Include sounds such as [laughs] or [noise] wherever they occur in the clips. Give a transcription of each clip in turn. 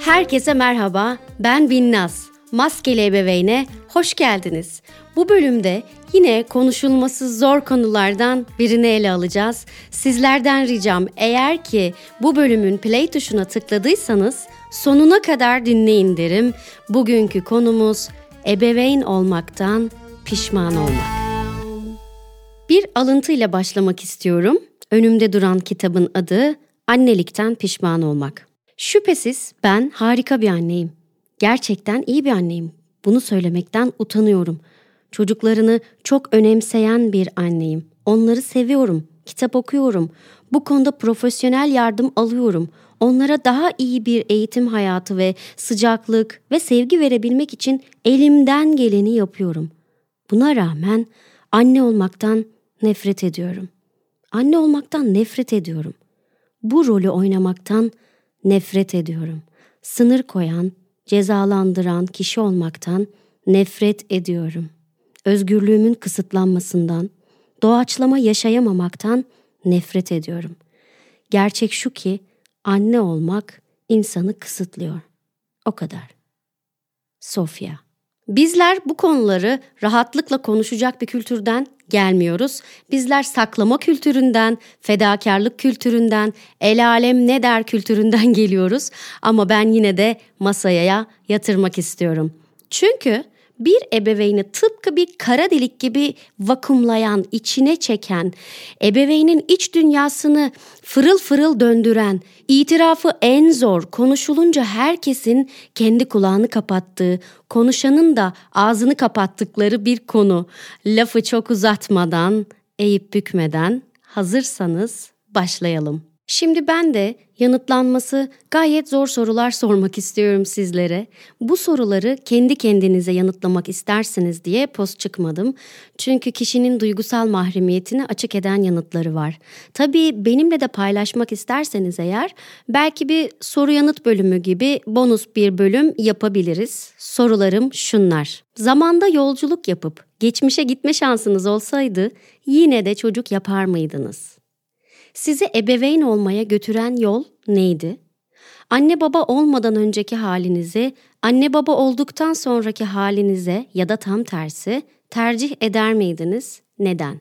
Herkese merhaba, ben Binnaz. Maskeli Ebeveyne hoş geldiniz. Bu bölümde yine konuşulması zor konulardan birini ele alacağız. Sizlerden ricam eğer ki bu bölümün play tuşuna tıkladıysanız sonuna kadar dinleyin derim. Bugünkü konumuz ebeveyn olmaktan pişman olmak. Bir alıntıyla başlamak istiyorum. Önümde duran kitabın adı Annelikten Pişman Olmak. Şüphesiz ben harika bir anneyim. Gerçekten iyi bir anneyim. Bunu söylemekten utanıyorum. Çocuklarını çok önemseyen bir anneyim. Onları seviyorum. Kitap okuyorum. Bu konuda profesyonel yardım alıyorum. Onlara daha iyi bir eğitim hayatı ve sıcaklık ve sevgi verebilmek için elimden geleni yapıyorum. Buna rağmen anne olmaktan nefret ediyorum. Anne olmaktan nefret ediyorum. Bu rolü oynamaktan nefret ediyorum. Sınır koyan, cezalandıran kişi olmaktan nefret ediyorum. Özgürlüğümün kısıtlanmasından, doğaçlama yaşayamamaktan nefret ediyorum. Gerçek şu ki anne olmak insanı kısıtlıyor. O kadar. Sofya Bizler bu konuları rahatlıkla konuşacak bir kültürden gelmiyoruz. Bizler saklama kültüründen, fedakarlık kültüründen, el alem ne der kültüründen [laughs] geliyoruz. Ama ben yine de masaya yatırmak istiyorum. Çünkü bir ebeveyni tıpkı bir kara delik gibi vakumlayan, içine çeken, ebeveynin iç dünyasını fırıl fırıl döndüren, itirafı en zor, konuşulunca herkesin kendi kulağını kapattığı, konuşanın da ağzını kapattıkları bir konu. Lafı çok uzatmadan, eğip bükmeden hazırsanız başlayalım. Şimdi ben de yanıtlanması gayet zor sorular sormak istiyorum sizlere. Bu soruları kendi kendinize yanıtlamak istersiniz diye post çıkmadım. Çünkü kişinin duygusal mahremiyetini açık eden yanıtları var. Tabii benimle de paylaşmak isterseniz eğer belki bir soru yanıt bölümü gibi bonus bir bölüm yapabiliriz. Sorularım şunlar. Zamanda yolculuk yapıp geçmişe gitme şansınız olsaydı yine de çocuk yapar mıydınız? Sizi ebeveyn olmaya götüren yol neydi? Anne baba olmadan önceki halinizi, anne baba olduktan sonraki halinize ya da tam tersi tercih eder miydiniz? Neden?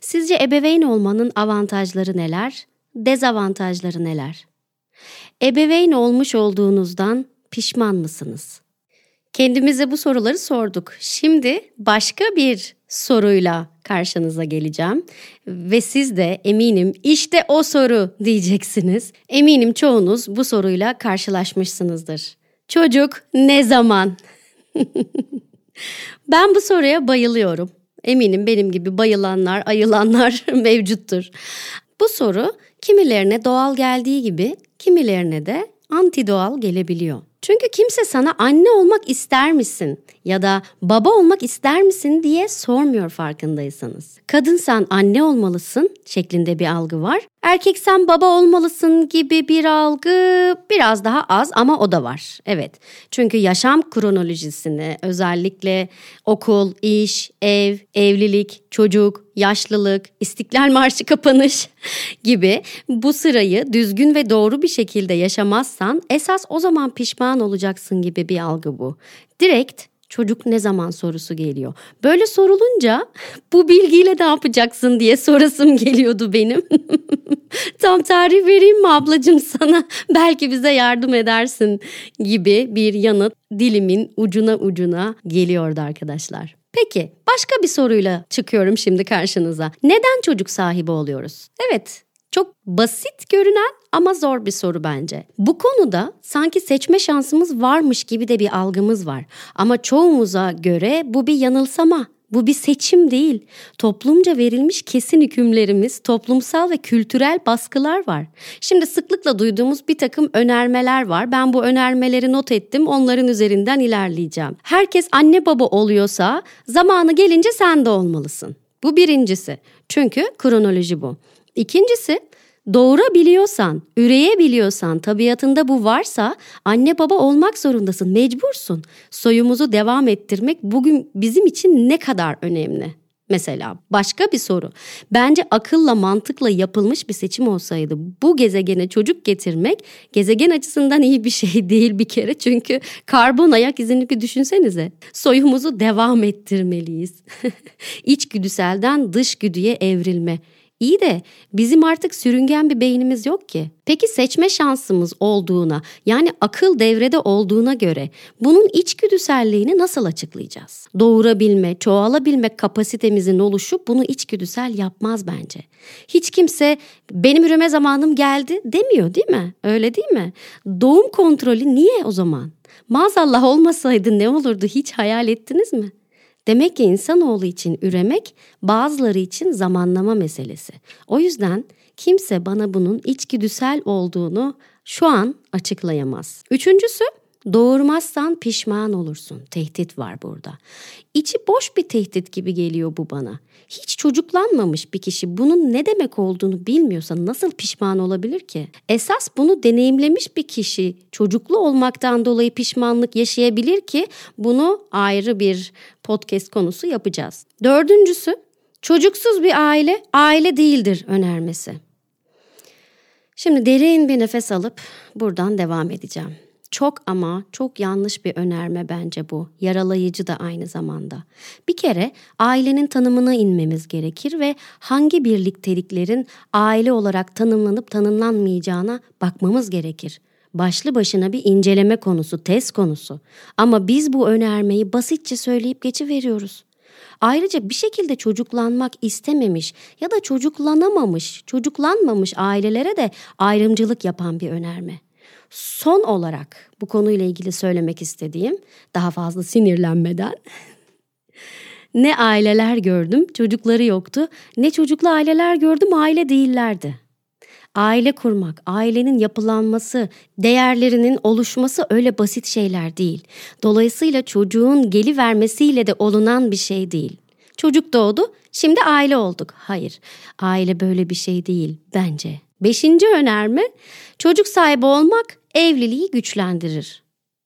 Sizce ebeveyn olmanın avantajları neler? Dezavantajları neler? Ebeveyn olmuş olduğunuzdan pişman mısınız? Kendimize bu soruları sorduk. Şimdi başka bir soruyla karşınıza geleceğim ve siz de eminim işte o soru diyeceksiniz. Eminim çoğunuz bu soruyla karşılaşmışsınızdır. Çocuk ne zaman? [laughs] ben bu soruya bayılıyorum. Eminim benim gibi bayılanlar, ayılanlar [laughs] mevcuttur. Bu soru kimilerine doğal geldiği gibi kimilerine de anti doğal gelebiliyor. Çünkü kimse sana anne olmak ister misin ya da baba olmak ister misin diye sormuyor farkındaysanız. Kadınsan anne olmalısın şeklinde bir algı var. Erkeksen baba olmalısın gibi bir algı biraz daha az ama o da var. Evet. Çünkü yaşam kronolojisini özellikle okul, iş, ev, evlilik, çocuk, yaşlılık, istiklal marşı kapanış [laughs] gibi bu sırayı düzgün ve doğru bir şekilde yaşamazsan esas o zaman pişman olacaksın gibi bir algı bu. Direkt çocuk ne zaman sorusu geliyor. Böyle sorulunca [laughs] bu bilgiyle ne yapacaksın diye sorasım geliyordu benim. [laughs] Tam tarih vereyim mi ablacığım sana? [laughs] Belki bize yardım edersin gibi bir yanıt dilimin ucuna ucuna geliyordu arkadaşlar. Peki başka bir soruyla çıkıyorum şimdi karşınıza. Neden çocuk sahibi oluyoruz? Evet çok basit görünen ama zor bir soru bence. Bu konuda sanki seçme şansımız varmış gibi de bir algımız var. Ama çoğumuza göre bu bir yanılsama. Bu bir seçim değil. Toplumca verilmiş kesin hükümlerimiz, toplumsal ve kültürel baskılar var. Şimdi sıklıkla duyduğumuz bir takım önermeler var. Ben bu önermeleri not ettim. Onların üzerinden ilerleyeceğim. Herkes anne baba oluyorsa zamanı gelince sen de olmalısın. Bu birincisi. Çünkü kronoloji bu. İkincisi doğurabiliyorsan, üreyebiliyorsan, tabiatında bu varsa anne baba olmak zorundasın, mecbursun. Soyumuzu devam ettirmek bugün bizim için ne kadar önemli. mesela başka bir soru. Bence akılla mantıkla yapılmış bir seçim olsaydı bu gezegene çocuk getirmek gezegen açısından iyi bir şey [laughs] değil bir kere. Çünkü karbon ayak izini bir düşünsenize. Soyumuzu devam ettirmeliyiz. [laughs] İçgüdüselden dışgüdüye evrilme. İyi de bizim artık sürüngen bir beynimiz yok ki. Peki seçme şansımız olduğuna yani akıl devrede olduğuna göre bunun içgüdüselliğini nasıl açıklayacağız? Doğurabilme, çoğalabilme kapasitemizin oluşu bunu içgüdüsel yapmaz bence. Hiç kimse benim üreme zamanım geldi demiyor değil mi? Öyle değil mi? Doğum kontrolü niye o zaman? Maazallah olmasaydı ne olurdu hiç hayal ettiniz mi? Demek ki insanoğlu için üremek bazıları için zamanlama meselesi. O yüzden kimse bana bunun içgüdüsel olduğunu şu an açıklayamaz. Üçüncüsü Doğurmazsan pişman olursun. Tehdit var burada. İçi boş bir tehdit gibi geliyor bu bana. Hiç çocuklanmamış bir kişi bunun ne demek olduğunu bilmiyorsa nasıl pişman olabilir ki? Esas bunu deneyimlemiş bir kişi çocuklu olmaktan dolayı pişmanlık yaşayabilir ki bunu ayrı bir podcast konusu yapacağız. Dördüncüsü çocuksuz bir aile aile değildir önermesi. Şimdi derin bir nefes alıp buradan devam edeceğim. Çok ama çok yanlış bir önerme bence bu. Yaralayıcı da aynı zamanda. Bir kere ailenin tanımına inmemiz gerekir ve hangi birlikteliklerin aile olarak tanımlanıp tanımlanmayacağına bakmamız gerekir. Başlı başına bir inceleme konusu, test konusu. Ama biz bu önermeyi basitçe söyleyip geçiveriyoruz. Ayrıca bir şekilde çocuklanmak istememiş ya da çocuklanamamış, çocuklanmamış ailelere de ayrımcılık yapan bir önerme. Son olarak bu konuyla ilgili söylemek istediğim daha fazla sinirlenmeden [laughs] ne aileler gördüm çocukları yoktu ne çocuklu aileler gördüm aile değillerdi. Aile kurmak, ailenin yapılanması, değerlerinin oluşması öyle basit şeyler değil. Dolayısıyla çocuğun geli vermesiyle de olunan bir şey değil. Çocuk doğdu, şimdi aile olduk. Hayır, aile böyle bir şey değil bence. Beşinci önerme, çocuk sahibi olmak evliliği güçlendirir.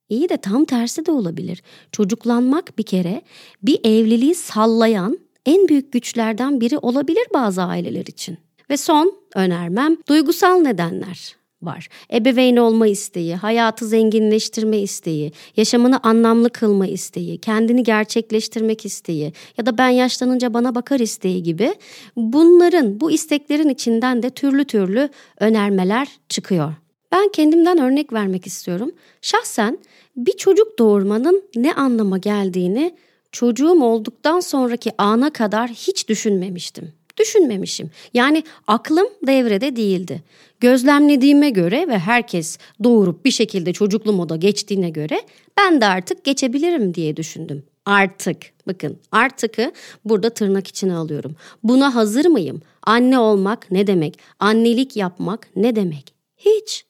İyi de tam tersi de olabilir. Çocuklanmak bir kere bir evliliği sallayan en büyük güçlerden biri olabilir bazı aileler için. Ve son önermem duygusal nedenler var. Ebeveyn olma isteği, hayatı zenginleştirme isteği, yaşamını anlamlı kılma isteği, kendini gerçekleştirmek isteği ya da ben yaşlanınca bana bakar isteği gibi bunların, bu isteklerin içinden de türlü türlü önermeler çıkıyor. Ben kendimden örnek vermek istiyorum. Şahsen bir çocuk doğurmanın ne anlama geldiğini çocuğum olduktan sonraki ana kadar hiç düşünmemiştim. Düşünmemişim. Yani aklım devrede değildi. Gözlemlediğime göre ve herkes doğurup bir şekilde çocuklu moda geçtiğine göre ben de artık geçebilirim diye düşündüm. Artık bakın artıkı burada tırnak içine alıyorum. Buna hazır mıyım? Anne olmak ne demek? Annelik yapmak ne demek? Hiç.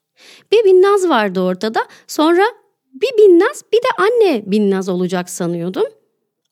Bir Binnaz vardı ortada. Sonra bir Binnaz bir de anne Binnaz olacak sanıyordum.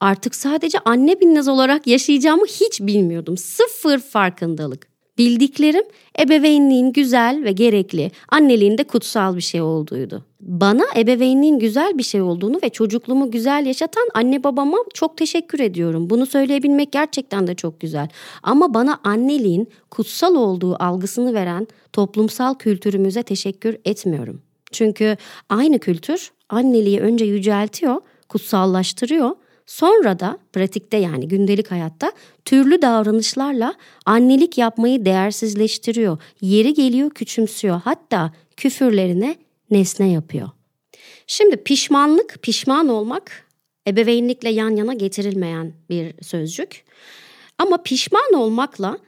Artık sadece anne Binnaz olarak yaşayacağımı hiç bilmiyordum. Sıfır farkındalık. Bildiklerim ebeveynliğin güzel ve gerekli, anneliğin de kutsal bir şey olduğuydu. Bana ebeveynliğin güzel bir şey olduğunu ve çocukluğumu güzel yaşatan anne babama çok teşekkür ediyorum. Bunu söyleyebilmek gerçekten de çok güzel. Ama bana anneliğin kutsal olduğu algısını veren toplumsal kültürümüze teşekkür etmiyorum. Çünkü aynı kültür anneliği önce yüceltiyor, kutsallaştırıyor Sonra da pratikte yani gündelik hayatta türlü davranışlarla annelik yapmayı değersizleştiriyor. Yeri geliyor küçümsüyor. Hatta küfürlerine nesne yapıyor. Şimdi pişmanlık, pişman olmak ebeveynlikle yan yana getirilmeyen bir sözcük. Ama pişman olmakla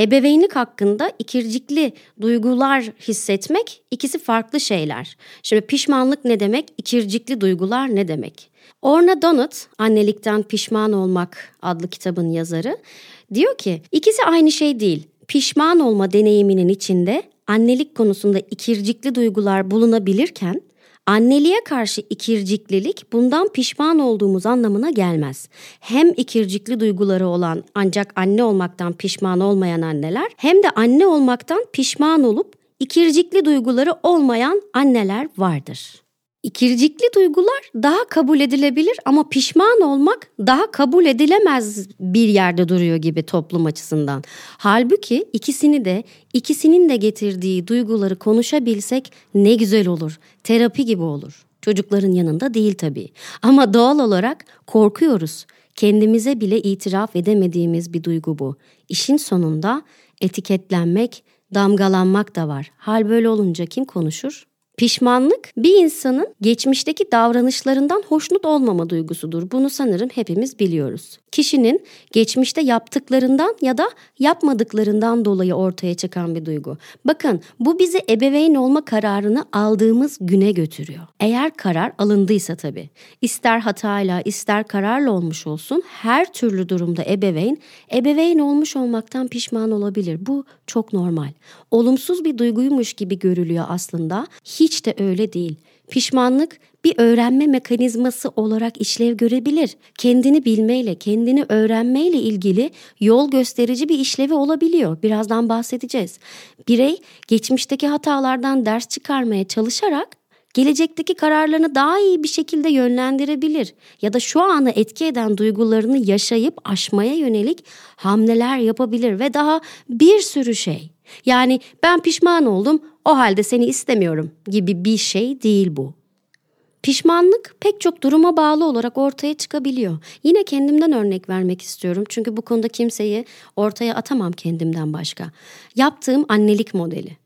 ebeveynlik hakkında ikircikli duygular hissetmek ikisi farklı şeyler. Şimdi pişmanlık ne demek? İkircikli duygular ne demek? Orna Donut, Annelikten Pişman Olmak adlı kitabın yazarı, diyor ki ikisi aynı şey değil. Pişman olma deneyiminin içinde annelik konusunda ikircikli duygular bulunabilirken anneliğe karşı ikirciklilik bundan pişman olduğumuz anlamına gelmez. Hem ikircikli duyguları olan ancak anne olmaktan pişman olmayan anneler hem de anne olmaktan pişman olup ikircikli duyguları olmayan anneler vardır. İkircikli duygular daha kabul edilebilir ama pişman olmak daha kabul edilemez bir yerde duruyor gibi toplum açısından. Halbuki ikisini de ikisinin de getirdiği duyguları konuşabilsek ne güzel olur. Terapi gibi olur. Çocukların yanında değil tabii. Ama doğal olarak korkuyoruz. Kendimize bile itiraf edemediğimiz bir duygu bu. İşin sonunda etiketlenmek, damgalanmak da var. Hal böyle olunca kim konuşur? Pişmanlık bir insanın geçmişteki davranışlarından hoşnut olmama duygusudur. Bunu sanırım hepimiz biliyoruz. Kişinin geçmişte yaptıklarından ya da yapmadıklarından dolayı ortaya çıkan bir duygu. Bakın bu bizi ebeveyn olma kararını aldığımız güne götürüyor. Eğer karar alındıysa tabii. İster hatayla ister kararla olmuş olsun her türlü durumda ebeveyn ebeveyn olmuş olmaktan pişman olabilir. Bu çok normal. Olumsuz bir duyguymuş gibi görülüyor aslında. Hiç de öyle değil. Pişmanlık bir öğrenme mekanizması olarak işlev görebilir. Kendini bilmeyle, kendini öğrenmeyle ilgili yol gösterici bir işlevi olabiliyor. Birazdan bahsedeceğiz. Birey geçmişteki hatalardan ders çıkarmaya çalışarak gelecekteki kararlarını daha iyi bir şekilde yönlendirebilir ya da şu anı etki eden duygularını yaşayıp aşmaya yönelik hamleler yapabilir ve daha bir sürü şey. Yani ben pişman oldum, o halde seni istemiyorum gibi bir şey değil bu. Pişmanlık pek çok duruma bağlı olarak ortaya çıkabiliyor. Yine kendimden örnek vermek istiyorum. Çünkü bu konuda kimseyi ortaya atamam kendimden başka. Yaptığım annelik modeli.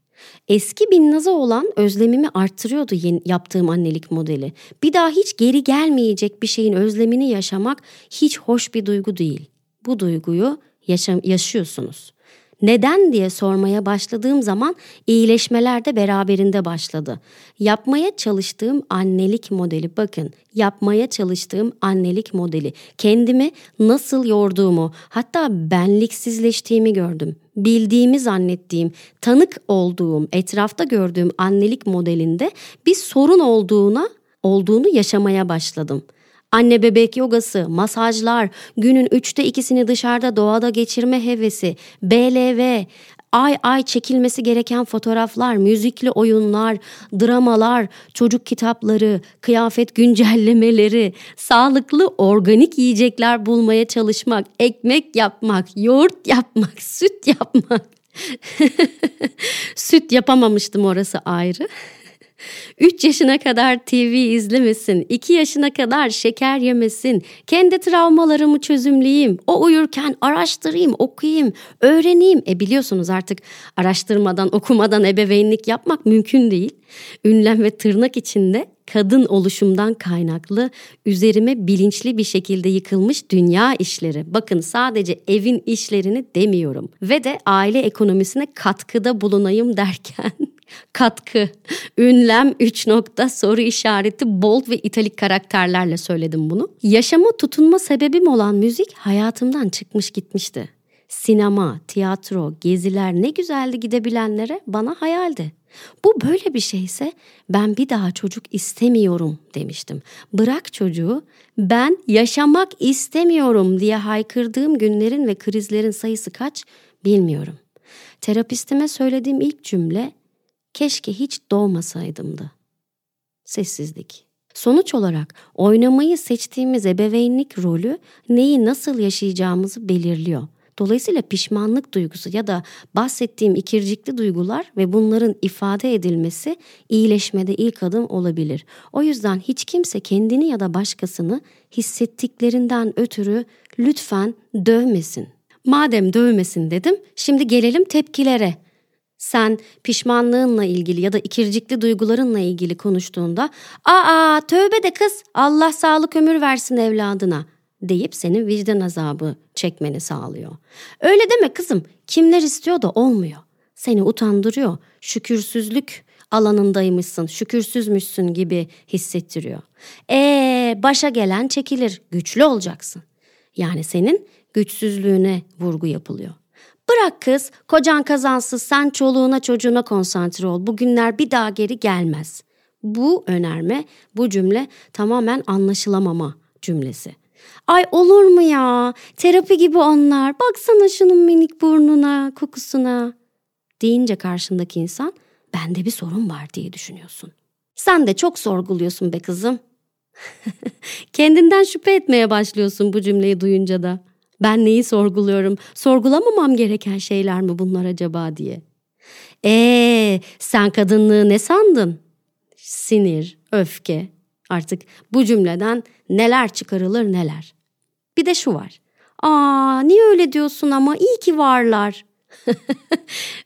Eski Binnaz'a olan özlemimi arttırıyordu yeni, yaptığım annelik modeli. Bir daha hiç geri gelmeyecek bir şeyin özlemini yaşamak hiç hoş bir duygu değil. Bu duyguyu yaşam, yaşıyorsunuz. Neden diye sormaya başladığım zaman iyileşmeler de beraberinde başladı. Yapmaya çalıştığım annelik modeli bakın yapmaya çalıştığım annelik modeli kendimi nasıl yorduğumu hatta benliksizleştiğimi gördüm. Bildiğimi zannettiğim, tanık olduğum, etrafta gördüğüm annelik modelinde bir sorun olduğuna olduğunu yaşamaya başladım. Anne bebek yogası, masajlar, günün üçte ikisini dışarıda doğada geçirme hevesi, BLV, ay ay çekilmesi gereken fotoğraflar, müzikli oyunlar, dramalar, çocuk kitapları, kıyafet güncellemeleri, sağlıklı organik yiyecekler bulmaya çalışmak, ekmek yapmak, yoğurt yapmak, süt yapmak. [laughs] süt yapamamıştım orası ayrı. 3 yaşına kadar TV izlemesin, 2 yaşına kadar şeker yemesin, kendi travmalarımı çözümleyeyim, o uyurken araştırayım, okuyayım, öğreneyim. E biliyorsunuz artık araştırmadan, okumadan ebeveynlik yapmak mümkün değil. Ünlem ve tırnak içinde kadın oluşumdan kaynaklı üzerime bilinçli bir şekilde yıkılmış dünya işleri. Bakın sadece evin işlerini demiyorum ve de aile ekonomisine katkıda bulunayım derken [laughs] katkı, ünlem, üç nokta, soru işareti, bold ve italik karakterlerle söyledim bunu. Yaşama tutunma sebebim olan müzik hayatımdan çıkmış gitmişti. Sinema, tiyatro, geziler ne güzeldi gidebilenlere bana hayaldi. Bu böyle bir şeyse ben bir daha çocuk istemiyorum demiştim. Bırak çocuğu ben yaşamak istemiyorum diye haykırdığım günlerin ve krizlerin sayısı kaç bilmiyorum. Terapistime söylediğim ilk cümle keşke hiç doğmasaydımdı. Sessizlik. Sonuç olarak oynamayı seçtiğimiz ebeveynlik rolü neyi nasıl yaşayacağımızı belirliyor. Dolayısıyla pişmanlık duygusu ya da bahsettiğim ikircikli duygular ve bunların ifade edilmesi iyileşmede ilk adım olabilir. O yüzden hiç kimse kendini ya da başkasını hissettiklerinden ötürü lütfen dövmesin. Madem dövmesin dedim, şimdi gelelim tepkilere. Sen pişmanlığınla ilgili ya da ikircikli duygularınla ilgili konuştuğunda ''Aa tövbe de kız Allah sağlık ömür versin evladına.'' deyip senin vicdan azabı çekmeni sağlıyor. Öyle deme kızım kimler istiyor da olmuyor. Seni utandırıyor. Şükürsüzlük alanındaymışsın, şükürsüzmüşsün gibi hissettiriyor. E başa gelen çekilir, güçlü olacaksın. Yani senin güçsüzlüğüne vurgu yapılıyor. Bırak kız, kocan kazansız sen çoluğuna çocuğuna konsantre ol. Bugünler bir daha geri gelmez. Bu önerme, bu cümle tamamen anlaşılamama cümlesi. Ay olur mu ya? Terapi gibi onlar. Baksana şunun minik burnuna, kokusuna. Deyince karşındaki insan bende bir sorun var diye düşünüyorsun. Sen de çok sorguluyorsun be kızım. [laughs] Kendinden şüphe etmeye başlıyorsun bu cümleyi duyunca da. Ben neyi sorguluyorum? Sorgulamamam gereken şeyler mi bunlar acaba diye. Ee, sen kadınlığı ne sandın? Sinir, öfke. Artık bu cümleden neler çıkarılır neler. Bir de şu var. Aa, niye öyle diyorsun ama iyi ki varlar. [laughs]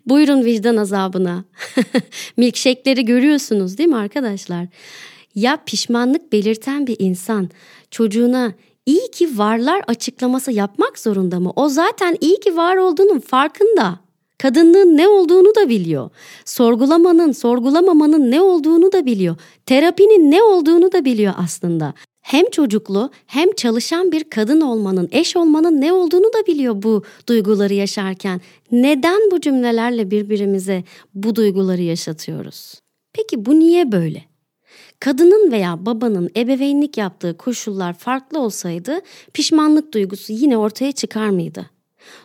Buyurun vicdan azabına. [laughs] Milkshake'leri görüyorsunuz değil mi arkadaşlar? Ya pişmanlık belirten bir insan çocuğuna iyi ki varlar açıklaması yapmak zorunda mı? O zaten iyi ki var olduğunun farkında. Kadınlığın ne olduğunu da biliyor. Sorgulamanın, sorgulamamanın ne olduğunu da biliyor. Terapinin ne olduğunu da biliyor aslında. Hem çocuklu hem çalışan bir kadın olmanın, eş olmanın ne olduğunu da biliyor bu duyguları yaşarken. Neden bu cümlelerle birbirimize bu duyguları yaşatıyoruz? Peki bu niye böyle? Kadının veya babanın ebeveynlik yaptığı koşullar farklı olsaydı pişmanlık duygusu yine ortaya çıkar mıydı?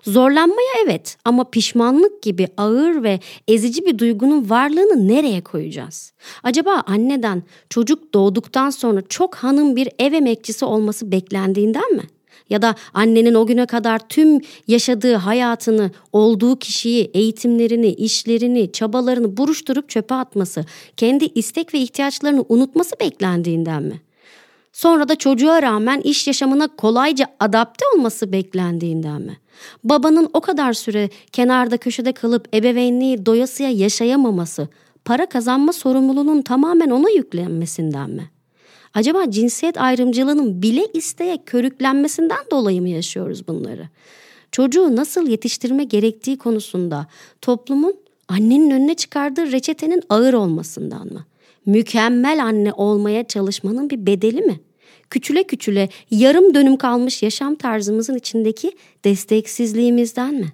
Zorlanmaya evet ama pişmanlık gibi ağır ve ezici bir duygunun varlığını nereye koyacağız? Acaba anneden çocuk doğduktan sonra çok hanım bir ev emekçisi olması beklendiğinden mi? Ya da annenin o güne kadar tüm yaşadığı hayatını, olduğu kişiyi, eğitimlerini, işlerini, çabalarını buruşturup çöpe atması, kendi istek ve ihtiyaçlarını unutması beklendiğinden mi? Sonra da çocuğa rağmen iş yaşamına kolayca adapte olması beklendiğinden mi? Babanın o kadar süre kenarda köşede kalıp ebeveynliği doyasıya yaşayamaması, para kazanma sorumluluğunun tamamen ona yüklenmesinden mi? Acaba cinsiyet ayrımcılığının bile isteye körüklenmesinden dolayı mı yaşıyoruz bunları? Çocuğu nasıl yetiştirme gerektiği konusunda toplumun annenin önüne çıkardığı reçetenin ağır olmasından mı? Mükemmel anne olmaya çalışmanın bir bedeli mi? Küçüle küçüle yarım dönüm kalmış yaşam tarzımızın içindeki desteksizliğimizden mi?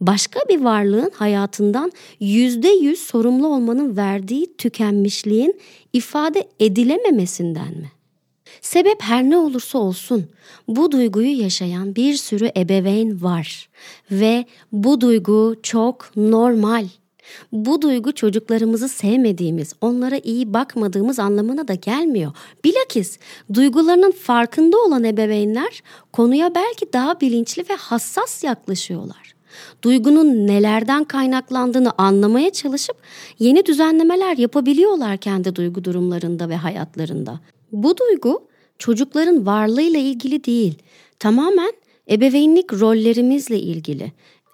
Başka bir varlığın hayatından yüzde yüz sorumlu olmanın verdiği tükenmişliğin ifade edilememesinden mi? Sebep her ne olursa olsun bu duyguyu yaşayan bir sürü ebeveyn var ve bu duygu çok normal. Bu duygu çocuklarımızı sevmediğimiz, onlara iyi bakmadığımız anlamına da gelmiyor. Bilakis duygularının farkında olan ebeveynler konuya belki daha bilinçli ve hassas yaklaşıyorlar. Duygunun nelerden kaynaklandığını anlamaya çalışıp yeni düzenlemeler yapabiliyorlar kendi duygu durumlarında ve hayatlarında. Bu duygu çocukların varlığıyla ilgili değil, tamamen ebeveynlik rollerimizle ilgili.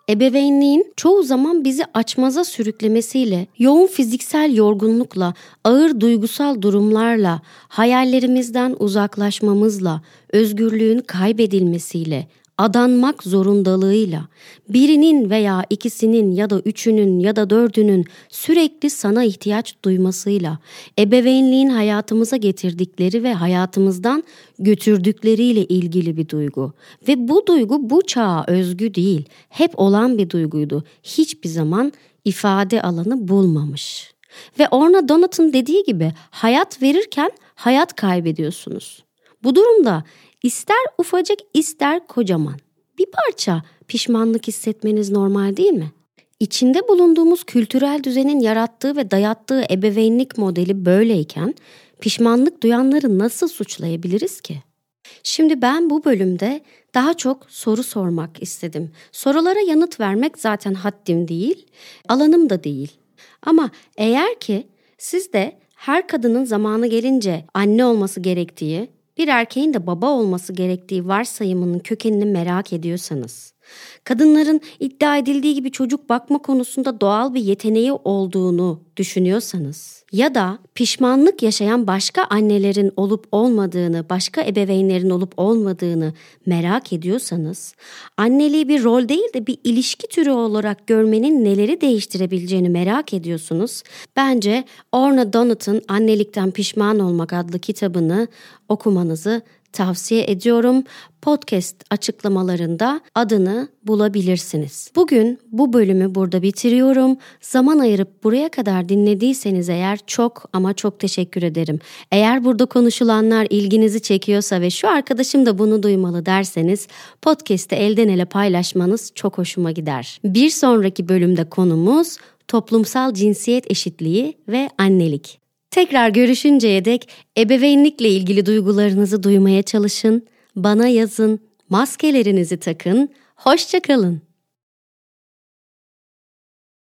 Ebeveynliğin çoğu zaman bizi açmaza sürüklemesiyle, yoğun fiziksel yorgunlukla, ağır duygusal durumlarla, hayallerimizden uzaklaşmamızla, özgürlüğün kaybedilmesiyle, adanmak zorundalığıyla birinin veya ikisinin ya da üçünün ya da dördünün sürekli sana ihtiyaç duymasıyla ebeveynliğin hayatımıza getirdikleri ve hayatımızdan götürdükleriyle ilgili bir duygu. Ve bu duygu bu çağa özgü değil, hep olan bir duyguydu. Hiçbir zaman ifade alanı bulmamış. Ve Orna Donat'ın dediği gibi hayat verirken hayat kaybediyorsunuz. Bu durumda İster ufacık ister kocaman. Bir parça pişmanlık hissetmeniz normal değil mi? İçinde bulunduğumuz kültürel düzenin yarattığı ve dayattığı ebeveynlik modeli böyleyken pişmanlık duyanları nasıl suçlayabiliriz ki? Şimdi ben bu bölümde daha çok soru sormak istedim. Sorulara yanıt vermek zaten haddim değil, alanım da değil. Ama eğer ki siz de her kadının zamanı gelince anne olması gerektiği bir erkeğin de baba olması gerektiği varsayımının kökenini merak ediyorsanız, kadınların iddia edildiği gibi çocuk bakma konusunda doğal bir yeteneği olduğunu düşünüyorsanız ya da pişmanlık yaşayan başka annelerin olup olmadığını, başka ebeveynlerin olup olmadığını merak ediyorsanız, anneliği bir rol değil de bir ilişki türü olarak görmenin neleri değiştirebileceğini merak ediyorsunuz. Bence Orna Donat'ın Annelikten Pişman Olmak adlı kitabını okumanızı tavsiye ediyorum. Podcast açıklamalarında adını bulabilirsiniz. Bugün bu bölümü burada bitiriyorum. Zaman ayırıp buraya kadar dinlediyseniz eğer çok ama çok teşekkür ederim. Eğer burada konuşulanlar ilginizi çekiyorsa ve şu arkadaşım da bunu duymalı derseniz podcast'i elden ele paylaşmanız çok hoşuma gider. Bir sonraki bölümde konumuz toplumsal cinsiyet eşitliği ve annelik. Tekrar görüşünceye dek ebeveynlikle ilgili duygularınızı duymaya çalışın, bana yazın, maskelerinizi takın, hoşçakalın.